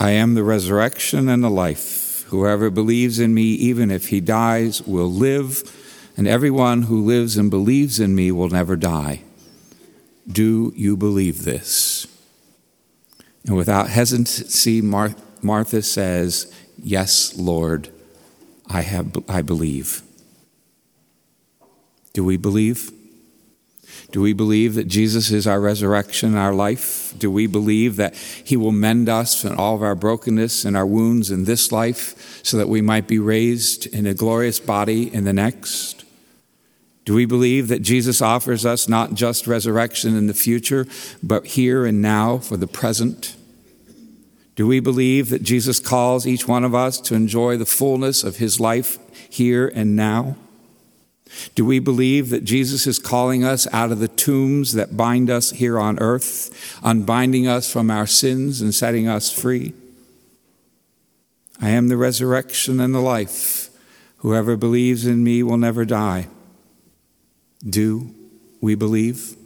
I am the resurrection and the life. Whoever believes in me, even if he dies, will live, and everyone who lives and believes in me will never die. Do you believe this? And without hesitancy, Mar- Martha says, Yes, Lord, I, have, I believe. Do we believe? Do we believe that Jesus is our resurrection, our life? Do we believe that He will mend us and all of our brokenness and our wounds in this life so that we might be raised in a glorious body in the next? Do we believe that Jesus offers us not just resurrection in the future, but here and now for the present? Do we believe that Jesus calls each one of us to enjoy the fullness of His life here and now? Do we believe that Jesus is calling us out of the tombs that bind us here on earth, unbinding us from our sins and setting us free? I am the resurrection and the life. Whoever believes in me will never die. Do we believe?